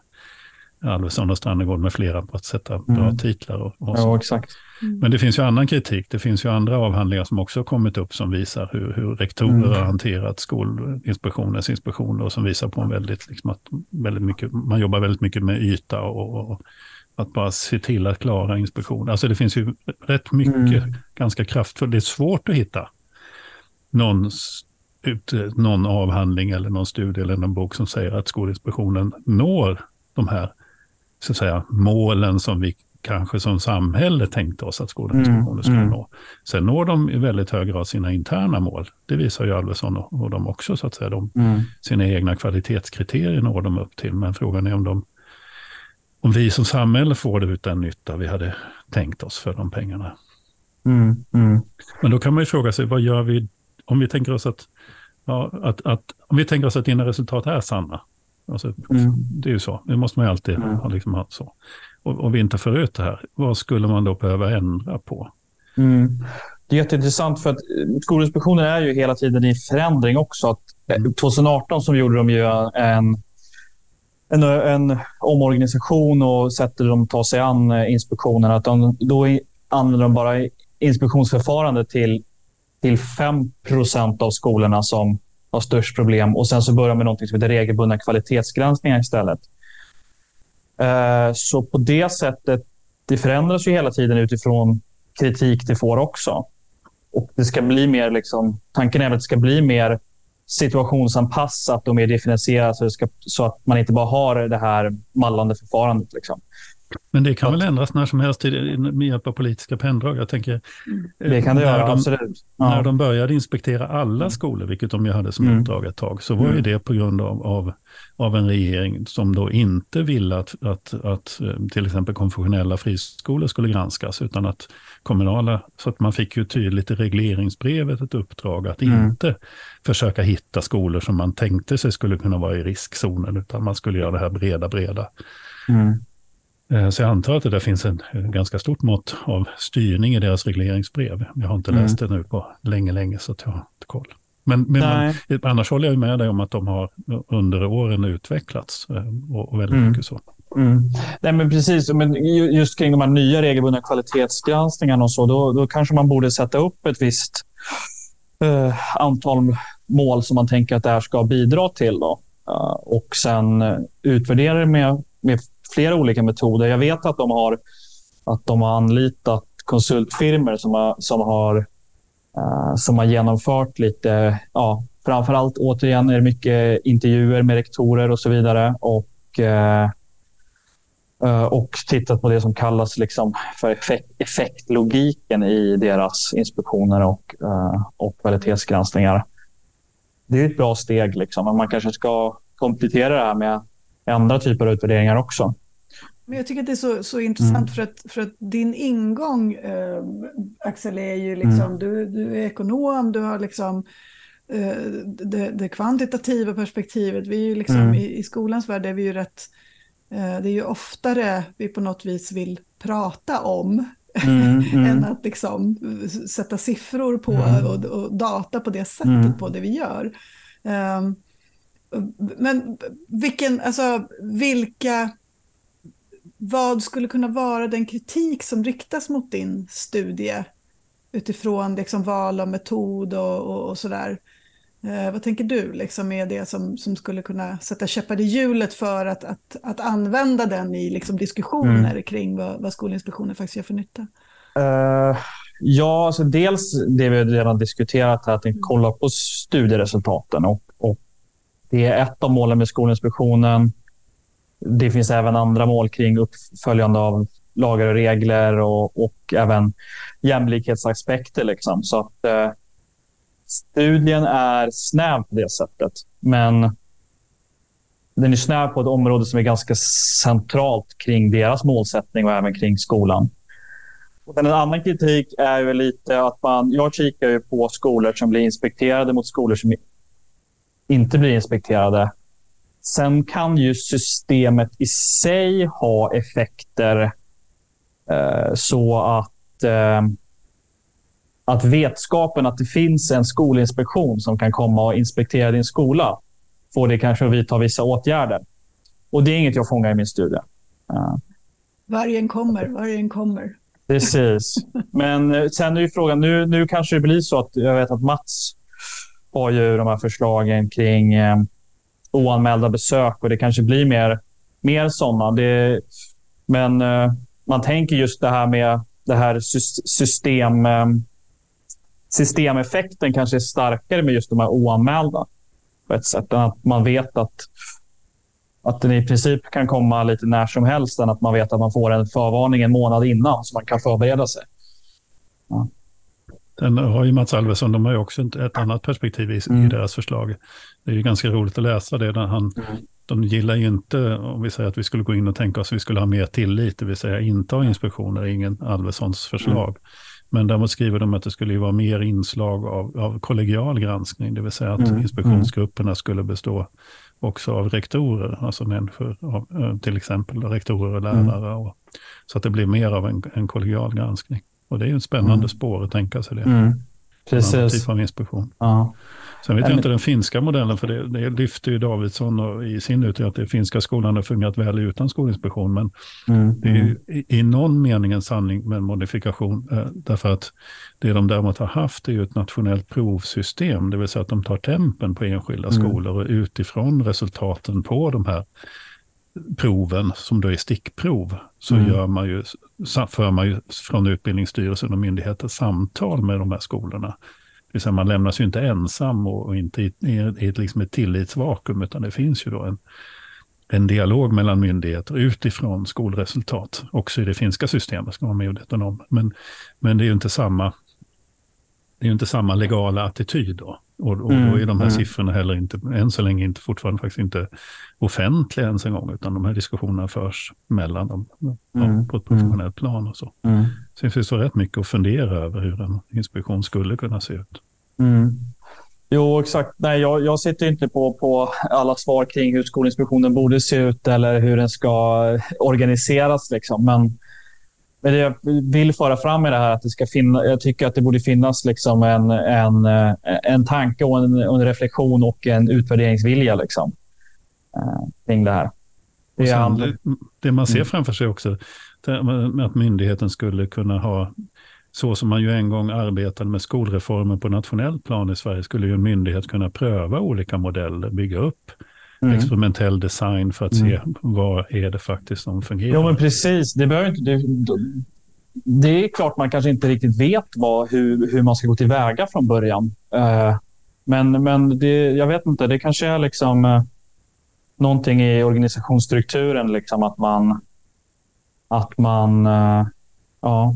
Alvesson och Strannegård med flera på att sätta bra mm. titlar. Och, och ja, exakt. Mm. Men det finns ju annan kritik. Det finns ju andra avhandlingar som också har kommit upp som visar hur, hur rektorer mm. har hanterat Skolinspektionens inspektioner och som visar på en väldigt, liksom att väldigt mycket, man jobbar väldigt mycket med yta och, och att bara se till att klara inspektioner. Alltså det finns ju rätt mycket, mm. ganska kraftfullt. Det är svårt att hitta någon ut, någon avhandling eller någon studie eller någon bok som säger att Skolinspektionen når de här så att säga, målen som vi kanske som samhälle tänkte oss att Skolinspektionen mm, skulle mm. nå. Sen når de i väldigt hög grad sina interna mål. Det visar ju Alvesson och, och de också, så att säga. De, mm. Sina egna kvalitetskriterier når de upp till, men frågan är om, de, om vi som samhälle får det ut den nytta vi hade tänkt oss för de pengarna. Mm, mm. Men då kan man ju fråga sig, vad gör vi om vi tänker oss att, ja, att, att, om vi tänker oss att dina resultat är sanna? Alltså, mm. Det är ju så, det måste man ju alltid mm. ha. Liksom, så. Och, och vi inte får ut det här, vad skulle man då behöva ändra på? Mm. Det är jätteintressant för att eh, Skolinspektionen är ju hela tiden i förändring också. Att 2018 eh, så gjorde de ju en, en, en omorganisation och sätter de ta sig an eh, inspektionen. Att de, då använder de bara inspektionsförfarande till, till 5% av skolorna som har störst problem. Och Sen så börjar med något som heter regelbundna kvalitetsgranskningar istället. Eh, så på det sättet, det förändras ju hela tiden utifrån kritik det får också. Och det ska bli mer, liksom, tanken är att det ska bli mer situationsanpassat och mer differentierat så, ska, så att man inte bara har det här mallande förfarandet. Liksom. Men det kan väl ändras när som helst med hjälp av politiska penndrag. Jag tänker, mm. det kan det göra, de, absolut. Ja. När de började inspektera alla mm. skolor, vilket de ju hade som mm. uppdrag ett tag, så var mm. ju det på grund av, av, av, en regering som då inte ville att, att, att eh, till exempel konfessionella friskolor skulle granskas, utan att kommunala, så att man fick ju tydligt i regleringsbrevet ett uppdrag att mm. inte försöka hitta skolor som man tänkte sig skulle kunna vara i riskzonen, utan man skulle göra det här breda, breda. Mm. Eh, så jag antar att det där finns en ganska stort mått av styrning i deras regleringsbrev. Jag har inte mm. läst det nu på länge, länge så jag har inte koll. Men, men man, annars håller jag med dig om att de har under åren utvecklats eh, och, väldigt mm. mycket så. Mm. Nej, men precis, men just kring de här nya regelbundna kvalitetsgranskningarna och så, då, då kanske man borde sätta upp ett visst eh, antal mål som man tänker att det här ska bidra till. Då. Och sen utvärdera det med, med flera olika metoder. Jag vet att de har, att de har anlitat konsultfirmor som har, som har, uh, som har genomfört lite, ja, framförallt återigen är det mycket intervjuer med rektorer och så vidare. Och, uh, och tittat på det som kallas liksom för effekt, effektlogiken i deras inspektioner och, och kvalitetsgranskningar. Det är ett bra steg, liksom. men man kanske ska komplettera det här med andra typer av utvärderingar också. Men jag tycker att det är så, så intressant mm. för, att, för att din ingång, eh, Axel, är ju liksom, mm. du, du är ekonom, du har liksom eh, det, det, kvantitativa perspektivet. Vi är ju liksom, mm. i, i, skolans värld är vi ju rätt, eh, det är ju oftare vi på något vis vill prata om mm, mm. än att liksom sätta siffror på mm. och, och, data på det sättet på det vi gör. Um, men vilken, alltså, vilka vad skulle kunna vara den kritik som riktas mot din studie utifrån liksom val av metod och, och, och sådär? Eh, vad tänker du liksom är det som, som skulle kunna sätta käppar i hjulet för att, att, att använda den i liksom diskussioner mm. kring vad, vad Skolinspektionen faktiskt gör för nytta? Uh, ja, alltså dels det vi redan diskuterat, här, att ni kollar på studieresultaten. Och, och det är ett av målen med Skolinspektionen. Det finns även andra mål kring uppföljande av lagar och regler och, och även jämlikhetsaspekter. Liksom. Så att, eh, studien är snäv på det sättet. Men den är snäv på ett område som är ganska centralt kring deras målsättning och även kring skolan. Och en annan kritik är ju lite att man, jag kikar ju på skolor som blir inspekterade mot skolor som inte blir inspekterade. Sen kan ju systemet i sig ha effekter eh, så att eh, att vetskapen att det finns en skolinspektion som kan komma och inspektera din skola får dig kanske att vidta vissa åtgärder. Och det är inget jag fångar i min studie. Uh. Vargen kommer, vargen kommer. Precis. Men eh, sen är ju frågan, nu, nu kanske det blir så att jag vet att Mats har ju de här förslagen kring eh, oanmälda besök och det kanske blir mer, mer sådana. Det, men eh, man tänker just det här med det här system... Eh, systemeffekten kanske är starkare med just de här oanmälda på ett sätt. Att man vet att, att den i princip kan komma lite när som helst än att man vet att man får en förvarning en månad innan så man kan förbereda sig. Ja. Den har ju Mats Alvesson, de har ju också ett annat perspektiv i, mm. i deras förslag. Det är ju ganska roligt att läsa det. Där han, mm. De gillar ju inte, om vi säger att vi skulle gå in och tänka oss att vi skulle ha mer tillit, det vill säga inte ha inspektioner, ingen Alvessons förslag. Mm. Men däremot skriver de att det skulle vara mer inslag av, av kollegial granskning, det vill säga att mm. inspektionsgrupperna skulle bestå också av rektorer, alltså människor, av, eh, till exempel rektorer och mm. lärare. Och, så att det blir mer av en, en kollegial granskning. Och det är ju ett spännande mm. spår att tänka sig det. Mm. Precis. Typ av inspektion. Ja. Sen vet jag inte den finska modellen, för det, det lyfter ju Davidsson och i sin utredning att den finska skolan har fungerat väl utan skolinspektion. Men mm, det är ju i, i, någon mening en sanning med en modifikation. Eh, därför att det de däremot har haft är ju ett nationellt provsystem. Det vill säga att de tar tempen på enskilda mm. skolor och utifrån resultaten på de här proven, som då är stickprov, så mm. gör man ju, för man ju från Utbildningsstyrelsen och myndigheter samtal med de här skolorna det vill säga man lämnas ju inte ensam och, inte i, i, i ett, liksom ett tillitsvakuum, utan det finns ju då en, en dialog mellan myndigheter utifrån skolresultat. Också i det finska systemet, ska man vara medveten om. Men, men det är ju inte samma, det är inte samma legala attityd då. Och, och mm, då är de här mm. siffrorna heller inte, än så länge inte, fortfarande faktiskt inte offentliga ens en gång, utan de här diskussionerna förs mellan dem mm, på ett professionellt plan och så. Mm. Så det finns så rätt mycket att fundera över hur en inspektion skulle kunna se ut. Mm. Jo, exakt. Nej, jag, jag sitter inte på, på alla svar kring hur Skolinspektionen borde se ut eller hur den ska organiseras. Liksom. Men men det jag vill föra fram är det här att det ska finna, jag tycker att det borde finnas liksom en, en, en tanke och en, en reflektion och en utvärderingsvilja liksom, eh, kring det här. Det, sen, det, man ser mm. framför sig också, med att myndigheten skulle kunna ha, så som man ju en gång arbetade med skolreformen på nationell plan i Sverige, skulle ju en myndighet kunna pröva olika modeller, bygga upp mm. experimentell design för att mm. se vad är det faktiskt som fungerar. Ja, men precis. Det, behöver inte, det, det är klart man kanske inte riktigt vet vad, hur, hur man ska gå tillväga från början. Uh, men men det, jag vet inte, det kanske är liksom uh, någonting i organisationsstrukturen, liksom att man... Att man uh, ja,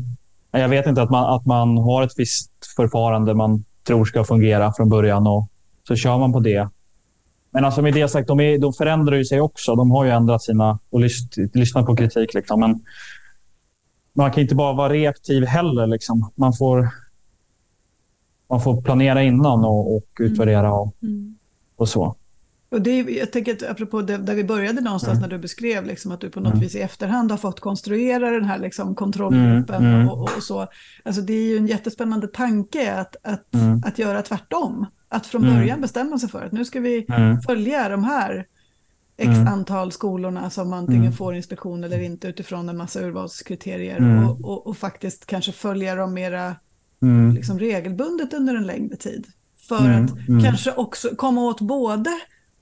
jag vet inte, att man, att man har ett visst förfarande man tror ska fungera från början och så kör man på det. Men alltså med det sagt, de, är, de förändrar ju sig också. De har ju ändrat sina och lyst, lyssnat på kritik. Liksom. Men man kan inte bara vara reaktiv heller. Liksom. Man, får, man får planera innan och, och utvärdera och, mm. och så. Och det, jag tänker att apropå det, där vi började någonstans mm. när du beskrev liksom att du på något mm. vis i efterhand har fått konstruera den här liksom kontrollgruppen mm. mm. och, och, så. Alltså det är ju en jättespännande tanke att, att, mm. att göra tvärtom. Att från mm. början bestämma sig för att nu ska vi mm. följa de här x mm. antal skolorna som antingen mm. får inspektion eller inte utifrån en massa urvalskriterier mm. och, och, och, faktiskt kanske följa dem mera liksom regelbundet under en längre tid. för mm, att mm. kanske också komma åt både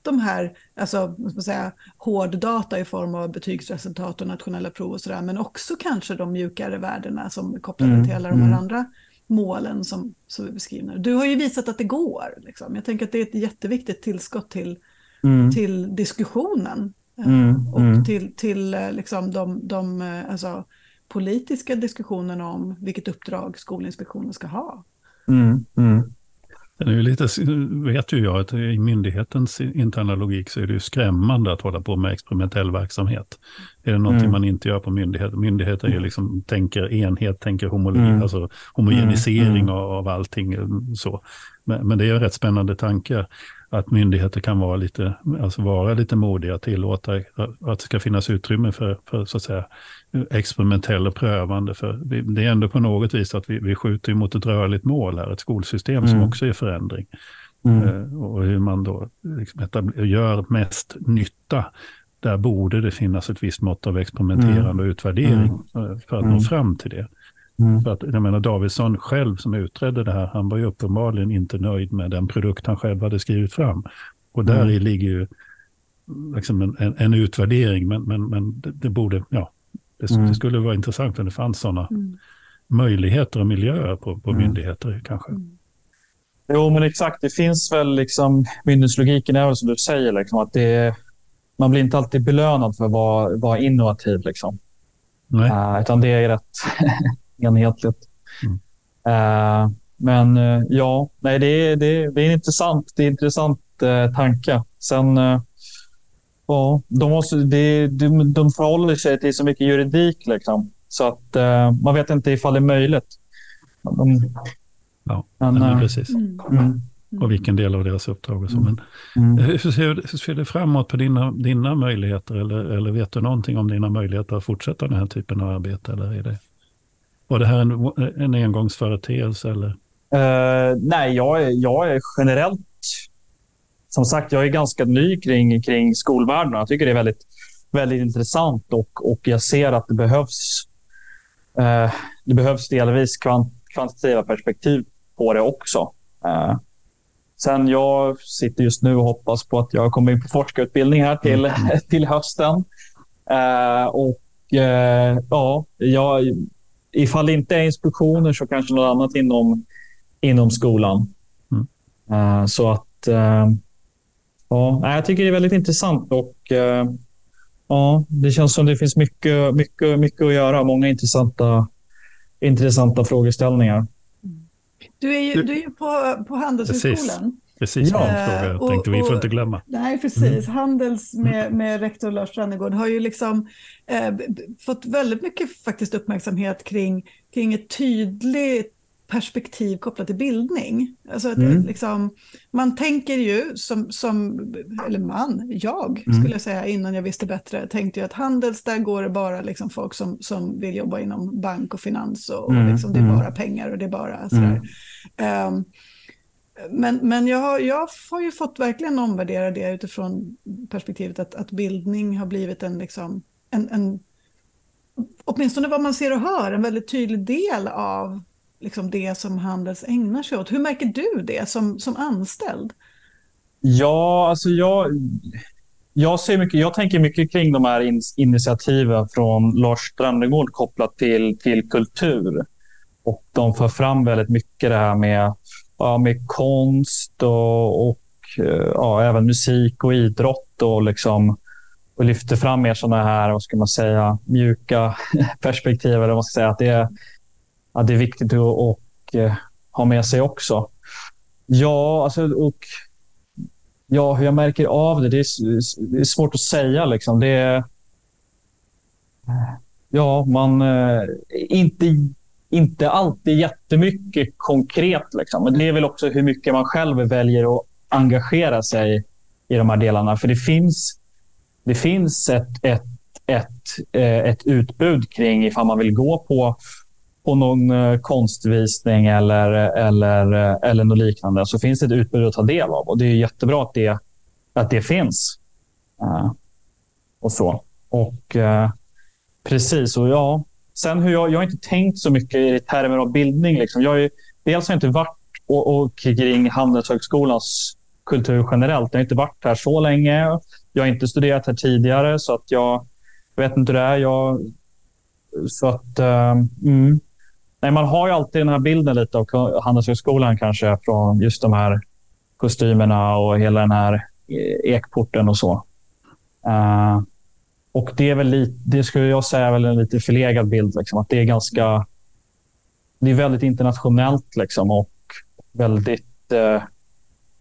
de här, alltså, säga, hård data i form av betygsresultat och nationella prov och sådär, men också kanske de mjukare värdena som är kopplade mm, till alla de här mm. andra målen som, som är beskrivna. Du har ju visat att det går. Liksom. Jag tänker att det är ett jätteviktigt tillskott till, mm. till diskussionen eh, mm, och mm. till, till eh, liksom de, de eh, alltså, politiska diskussionerna om vilket uppdrag Skolinspektionen ska ha. Mm, mm. Det är ju lite, vet ju jag att i myndighetens interna logik så är det ju skrämmande att hålla på med experimentell verksamhet. Är det någonting mm. man inte gör på myndigheter? Myndigheter är liksom, tänker enhet, tänker homologi, mm. alltså homogenisering mm. av, av allting. Så. Men, men, det är en rätt spännande tanke att myndigheter kan vara lite, alltså vara lite modiga, tillåta att det ska finnas utrymme för, för så att säga, experimentell och prövande. För det är ändå på något vis att vi, vi skjuter mot ett rörligt mål här, ett skolsystem mm. som också är förändring. Mm. Uh, och hur man då liksom gör mest nytta. Där borde det finnas ett visst mått av experimenterande mm. och utvärdering uh, för att nå mm. fram till det. Mm. För att, jag menar, Davidsson själv som utredde det här, han var ju uppenbarligen inte nöjd med den produkt han själv hade skrivit fram. Och där mm. ligger ju liksom en, en, en, utvärdering, men, men, men det, det borde, ja, det, mm. det, skulle vara intressant om det fanns sådana mm. möjligheter och miljöer på, på mm. myndigheter kanske. Mm. Jo, men exakt. Det finns väl liksom, myndighetslogiken är väl som du säger, liksom, att det, man blir inte alltid belönad för att vara, vara innovativ. Liksom. Nej. Uh, utan det är rätt enhetligt. Mm. Uh, men uh, ja, nej, det, är, det, det är en intressant, det är intressant uh, tanke. Sen, ja, de, måste, det, de, de förhåller sig till så mycket juridik. Liksom, så att man vet inte ifall det är möjligt. De, ja, men, precis. Mm. Mm. Och vilken del av deras uppdrag och så. Mm. Men, mm. hur, ser, hur ser det framåt på dina, dina möjligheter? Eller, eller vet du någonting om dina möjligheter att fortsätta den här typen av arbete? Eller är det... Var det här en, en engångsföreteelse? Eller? Uh, nej, jag är, jag är generellt... Som sagt, jag är ganska ny kring, kring skolvärlden. Jag tycker det är väldigt, väldigt intressant och, och jag ser att det behövs, uh, det behövs delvis kvant, kvantitativa perspektiv på det också. Uh, sen jag sitter just nu och hoppas på att jag kommer in på forskarutbildning här till, mm. till hösten. och ja, jag ifall det inte är inspektioner så kanske något annat inom, inom skolan. Mm. Uh, så att uh, ja, jag tycker det är väldigt intressant och uh, ja, det känns som det finns mycket, mycket, mycket att göra. Många intressanta, intressanta frågeställningar. Du är ju, du är ju på, på Handelshögskolan. Precis. Ja. min fråga. Jag tänkte, och, vi får inte glömma. Nej, precis. Mm. Handels med, med rektor Lars Strannegård har ju liksom eh, fått väldigt mycket faktiskt uppmärksamhet kring, kring ett tydligt perspektiv kopplat till bildning. Alltså att mm. liksom, man tänker ju som, som, eller man, jag mm. skulle jag säga innan jag visste bättre, tänkte ju att Handels, där går det bara liksom folk som, som vill jobba inom bank och finans och, och mm. liksom, det är mm. bara pengar och det är bara sådär. Um, men, men jag, har, jag har ju fått verkligen omvärdera det utifrån perspektivet att, att bildning har blivit en, liksom, en, en, åtminstone vad man ser och hör, en väldigt tydlig del av liksom det som Handels ägnar sig åt. Hur märker du det som, som anställd? Ja, alltså jag, jag, ser mycket, jag tänker mycket kring de här in, initiativen från Lars Strandegård kopplat till, till kultur. Och de för fram väldigt mycket det här med ja, med konst och, och eh, ja, även musik och idrott och, liksom, och lyfter fram mer sådana här, vad ska man säga, mjuka perspektiv. Eller vad ska säga, att det är, ja, det är viktigt att och, eh, ha med sig också. Ja, alltså, och ja, hur jag märker av det, det är, det är svårt att säga. Liksom. Det är, ja, man... Eh, inte inte alltid jättemycket konkret. Liksom. Men det är väl också hur mycket man själv väljer att engagera sig i de här delarna. För det finns, det finns ett, ett, ett, eh, ett utbud kring ifall man vill gå på, på någon eh, konstvisning eller, eller, eh, eller något liknande. Så finns det ett utbud att ta del av. Och Det är jättebra att det, att det finns. Och så. Och Precis. Och ja, Sen hur jag, jag har inte tänkt så mycket i termer av bildning. Liksom. Jag är, dels har jag inte varit och, och kring Handelshögskolans kultur generellt. Jag har inte varit här så länge. Jag har inte studerat här tidigare, så att jag, jag vet inte hur det är. Jag, så att, ehm, mm. Nej, man har ju alltid den här bilden lite av Handelshögskolan kanske från just de här kostymerna och hela den här eh, ekporten och så. Uh, och det är väl lite, det skulle jag säga är väl en lite förlegad bild. Liksom, att det är ganska det är väldigt internationellt liksom, och väldigt, eh,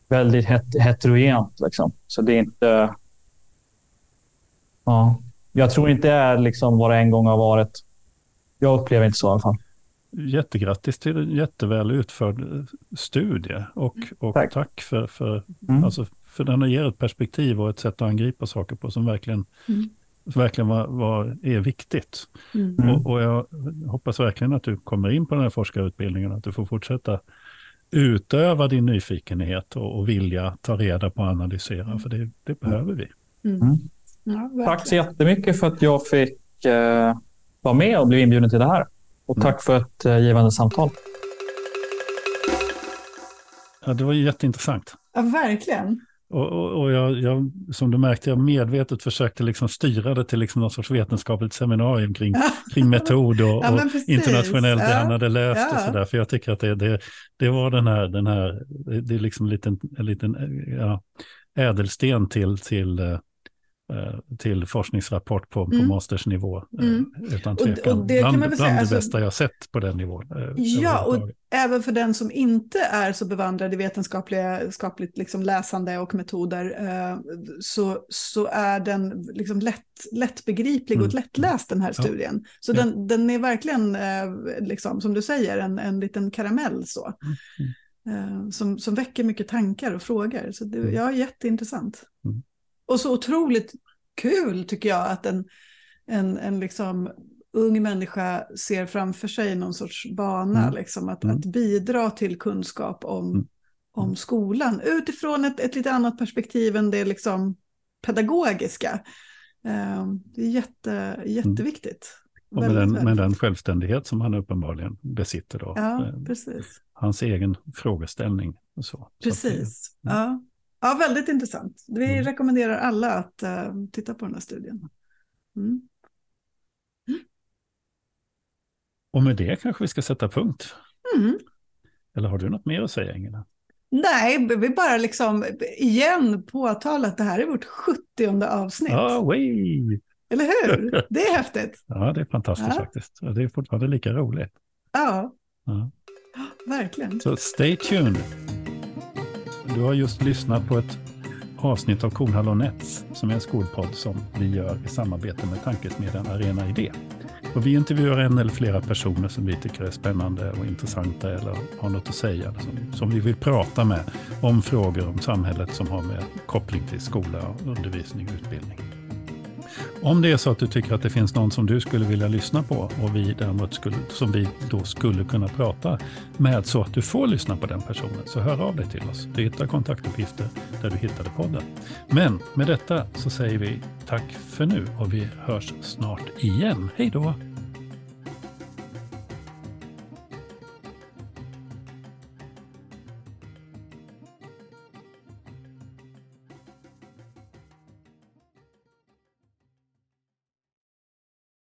väldigt het heterogent. Liksom. Så det är inte... Ja, jag tror inte det är liksom vad det en gång har varit. Jag upplever inte så i alla fall. Jättegrattis till en jätteväl utförd studie och, och tack. tack, för, för, mm. alltså, för den ger ett perspektiv och ett sätt att angripa saker på som verkligen mm verkligen vad, vad är viktigt. Mm. Och, och, jag hoppas verkligen att du kommer in på den här forskarutbildningen, att du får fortsätta utöva din nyfikenhet och, och vilja ta reda på och analysera, för det, det behöver vi. Mm. mm. Ja, tack så jättemycket för att jag fick eh, vara med och bli inbjuden till det här. Och tack mm. för ett eh, givande samtal. Ja, det var jätteintressant. Ja, verkligen. Och, och, och jag, jag, som du märkte, jag medvetet försökte liksom styra det till liksom någon sorts vetenskapligt seminarium kring, kring metod och, ja, och internationellt ja. han hade löst ja. och sådär. För jag tycker att det, det, det var den här, den här, det är liksom en liten, en liten ja, ädelsten till, till Eh, till forskningsrapport på, mm. på mastersnivå. Eh, mm. Utan tvekan. Och, och det bland, bland säga, det alltså, bästa jag sett på den nivån. Eh, ja, och även för den som inte är så bevandrad i vetenskapligt liksom läsande och metoder så, så är den liksom lätt, lättbegriplig och mm. lättläst den här studien. Så ja. den, den är verkligen, liksom, som du säger, en, en liten karamell så. Mm. Som, som väcker mycket tankar och frågor. Så det, mm. ja, jätteintressant. Mm. Och så otroligt kul tycker jag att en, en, en liksom ung människa ser framför sig någon sorts bana, mm. liksom, att, mm. att bidra till kunskap om, mm. om skolan utifrån ett, ett lite annat perspektiv än det liksom pedagogiska. Uh, det är jätte, jätteviktigt. Och med den, med den självständighet som han uppenbarligen besitter då. Ja, eh, precis. Hans egen frågeställning. Och så. Precis. Så det, ja. Ja, väldigt intressant. Vi mm. rekommenderar alla att uh, titta på den här studien. Mm. Och med det kanske vi ska sätta punkt. Mm. Eller har du något mer att säga, Ingela? Nej, vi bara liksom igen påtala att det här är vårt 70 avsnitt. Oh, way. Eller hur? Det är häftigt. ja, det är fantastiskt ja. faktiskt. Det är fortfarande lika roligt. Ja, ja. verkligen. Så stay tuned. Du har just lyssnat på ett avsnitt av Kornhall Nets som är en skolpodd som vi gör i samarbete med tankesmedjan Arena Idé. Och vi intervjuar en eller flera personer som vi tycker är spännande och intressanta eller har något att säga, som, som vi vill prata med om frågor om samhället som har med koppling till skola, undervisning och utbildning. Om det är så att du tycker att det finns någon som du skulle vilja lyssna på och vi däremot skulle, som vi då skulle kunna prata med så att du får lyssna på den personen, så hör av dig till oss. Du hittar kontaktuppgifter där du hittade podden. Men med detta så säger vi tack för nu och vi hörs snart igen. Hej då!